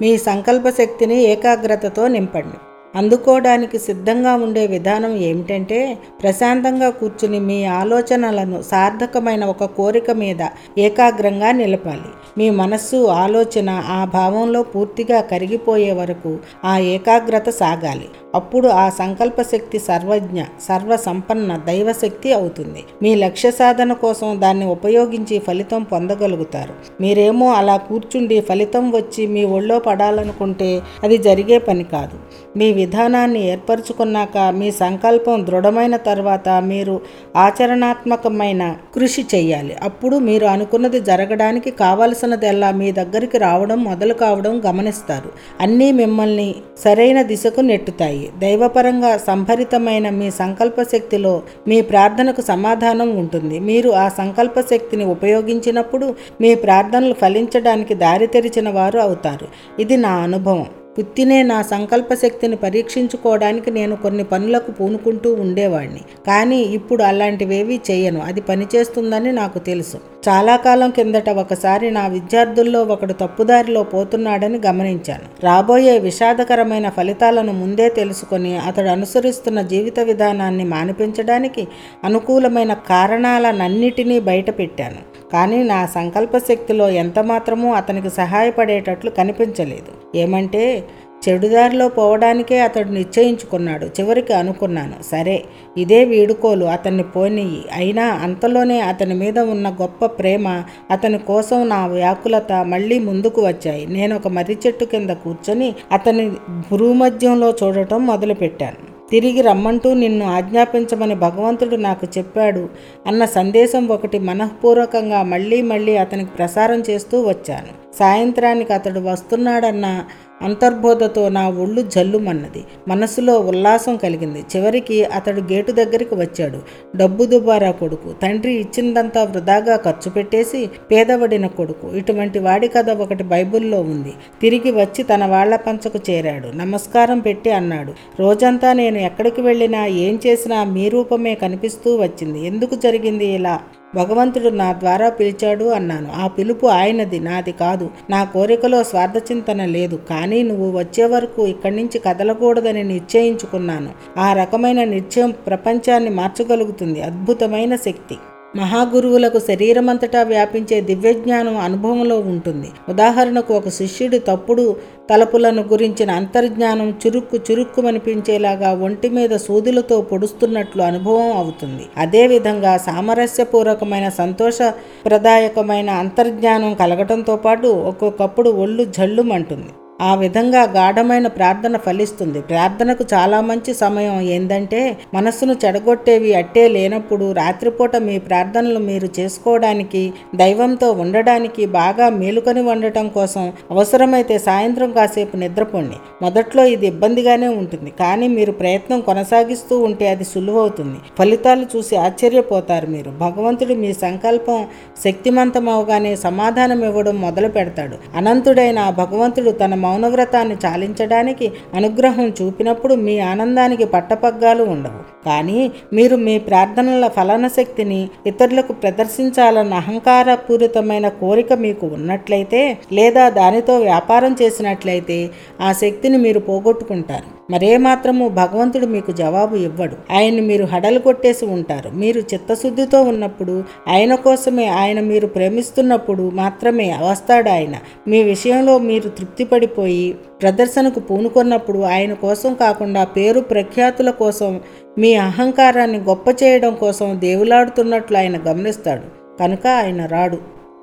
మీ సంకల్ప శక్తిని ఏకాగ్రతతో నింపండి. అందుకోవడానికి సిద్ధంగా ఉండే విధానం ఏమిటంటే ప్రశాంతంగా కూర్చుని మీ ఆలోచనలను సార్థకమైన ఒక కోరిక మీద ఏకాగ్రంగా నిలపాలి. మీ మనస్సు ఆలోచన ఆ భావంలో పూర్తిగా కరిగిపోయే వరకు ఆ ఏకాగ్రత సాగాలి. అప్పుడు ఆ సంకల్ప శక్తి సర్వజ్ఞ సర్వసంపన్న దైవశక్తి అవుతుంది. మీ లక్ష్య సాధన కోసం దాన్ని ఉపయోగించి ఫలితం పొందగలుగుతారు. మీరేమో అలా కూర్చుండి ఫలితం వచ్చి మీ ఒళ్ళో పడాలనుకుంటే అది జరిగే పని కాదు. మీ విధానాన్ని ఏర్పరచుకున్నాక మీ సంకల్పం దృఢమైన తర్వాత మీరు ఆచరణాత్మకమైన కృషి చేయాలి. అప్పుడు మీరు అనుకున్నది జరగడానికి కావలసినదల్లా మీ దగ్గరికి రావడం మొదలు కావడం గమనిస్తారు. అన్నీ మిమ్మల్ని సరైన దిశకు నెట్టుతాయి. దైవపరంగా సంభరితమైన మీ సంకల్ప శక్తిలో మీ ప్రార్థనకు సమాధానం ఉంటుంది. మీరు ఆ సంకల్ప శక్తిని ఉపయోగించినప్పుడు మీ ప్రార్థనలు ఫలించడానికి దారి తెరిచిన వారు అవుతారు. ఇది నా అనుభవం. పుత్తినే నా సంకల్ప శక్తిని పరీక్షించుకోవడానికి నేను కొన్ని పనులకు పూనుకుంటూ ఉండేవాడిని కానీ ఇప్పుడు అలాంటివేవీ చేయను అది పనిచేస్తుందని నాకు తెలుసు. చాలా కాలం కిందట ఒకసారి నా విద్యార్థుల్లో ఒకడు తప్పుదారిలో పోతున్నాడని గమనించాను. రాబోయే విషాదకరమైన ఫలితాలను ముందే తెలుసుకొని అతడు అనుసరిస్తున్న జీవిత విధానాన్ని మానిపించడానికి అనుకూలమైన కారణాలనన్నిటినీ బయటపెట్టాను. కానీ నా సంకల్ప శక్తిలో ఎంత మాత్రమూ అతనికి సహాయపడేటట్లు కనిపించలేదు. ఏమంటే చెడుదారిలో పోవడానికే అతడు నిశ్చయించుకున్నాడు. చివరికి అనుకున్నాను సరే ఇదే వీడుకోలు అతన్ని పోనియ్యి. అయినా అంతలోనే అతని మీద ఉన్న గొప్ప ప్రేమ అతని కోసం నా వ్యాకులత మళ్ళీ ముందుకు వచ్చాయి. నేను ఒక మర్రి చెట్టు కింద కూర్చొని అతని భూమధ్యంలో చూడటం మొదలుపెట్టాను. తిరిగి రమ్మంటూ నిన్ను ఆజ్ఞాపించమని భగవంతుడు నాకు చెప్పాడు అన్న సందేశం ఒకటి మనఃపూర్వకంగా మళ్ళీ మళ్ళీ అతనికి ప్రసారం చేస్తూ వచ్చాను. సాయంత్రానికి అతడు వస్తున్నాడన్న అంతర్బోధతో నా ఒళ్ళు జల్లుమన్నది. మనసులో ఉల్లాసం కలిగింది. చివరికి అతడు గేటు దగ్గరికి వచ్చాడు. డబ్బు దుబారా కొడుకు. తండ్రి ఇచ్చిందంతా వృధాగా ఖర్చు పెట్టేసి పేదవడిన కొడుకు. ఇటువంటి వాడి కథ ఒకటి బైబిల్లో ఉంది. తిరిగి వచ్చి తన వాళ్ళ పంచకు చేరాడు. నమస్కారం పెట్టి అన్నాడు. రోజంతా నేను ఎక్కడికి వెళ్ళినా ఏం చేసినా మీ రూపమే కనిపిస్తూ వచ్చింది. ఎందుకు జరిగింది ఇలా? భగవంతుడు నా ద్వారా పిలిచాడు అన్నాను. ఆ పిలుపు ఆయనది నాది కాదు. నా కోరికలో స్వార్థచింతన లేదు. కానీ నువ్వు వచ్చే వరకు ఇక్కడి నుంచి కదలకూడదని నిశ్చయించుకున్నాను. ఆ రకమైన నిశ్చయం ప్రపంచాన్ని మార్చగలుగుతుంది. అద్భుతమైన శక్తి. మహాగురువులకు శరీరమంతటా వ్యాపించే దివ్యజ్ఞానం అనుభవంలో ఉంటుంది. ఉదాహరణకు ఒక శిష్యుడి తప్పుడు తలపులను గురించిన అంతర్జ్ఞానం చురుక్కు చురుక్కుమనిపించేలాగా ఒంటి మీద సూదులతో పొడుస్తున్నట్లు అనుభవం అవుతుంది. అదేవిధంగా సామరస్యపూర్వకమైన సంతోషప్రదాయకమైన అంతర్జ్ఞానం కలగటంతో పాటు ఒక్కొక్కప్పుడు ఒళ్ళు జల్లుమంటుంది. ఆ విధంగా గాఢమైన ప్రార్థన ఫలిస్తుంది. ప్రార్థనకు చాలా మంచి సమయం. ఏందంటే మనస్సును చెడగొట్టేవి అట్టే లేనప్పుడు రాత్రిపూట మీ ప్రార్థనలు మీరు చేసుకోవడానికి దైవంతో ఉండడానికి బాగా మేలుకొని ఉండటం కోసం అవసరమైతే సాయంత్రం కాసేపు నిద్రపోండి. మొదట్లో ఇది ఇబ్బందిగానే ఉంటుంది. కానీ మీరు ప్రయత్నం కొనసాగిస్తూ ఉంటే అది సులువవుతుంది. ఫలితాలు చూసి ఆశ్చర్యపోతారు మీరు. భగవంతుడు మీ సంకల్పం శక్తిమంతమవగానే సమాధానం ఇవ్వడం మొదలు పెడతాడు అనంతుడైన భగవంతుడు తన మౌనవ్రతాన్ని చాలించడానికి అనుగ్రహం చూపినప్పుడు మీ ఆనందానికి పట్టపగ్గాలు ఉండవు. కానీ మీరు మీ ప్రార్థనల ఫలన శక్తిని ఇతరులకు ప్రదర్శించాలన్న అహంకారపూరితమైన కోరిక మీకు ఉన్నట్లయితే లేదా దానితో వ్యాపారం చేసినట్లయితే ఆ శక్తిని మీరు పోగొట్టుకుంటారు. మరేమాత్రము భగవంతుడు మీకు జవాబు ఇవ్వడు. ఆయన్ని మీరు హడలు కొట్టేసి ఉంటారు. మీరు చిత్తశుద్ధితో ఉన్నప్పుడు ఆయన కోసమే ఆయన మీరు ప్రేమిస్తున్నప్పుడు మాత్రమే వస్తాడు ఆయన. మీ విషయంలో మీరు తృప్తిపడిపోయి ప్రదర్శనకు పూనుకొన్నప్పుడు ఆయన కోసం కాకుండా పేరు ప్రఖ్యాతుల కోసం మీ అహంకారాన్ని గొప్ప చేయడం కోసం దేవులాడుతున్నట్లు ఆయన గమనిస్తాడు. కనుక ఆయన రాడు.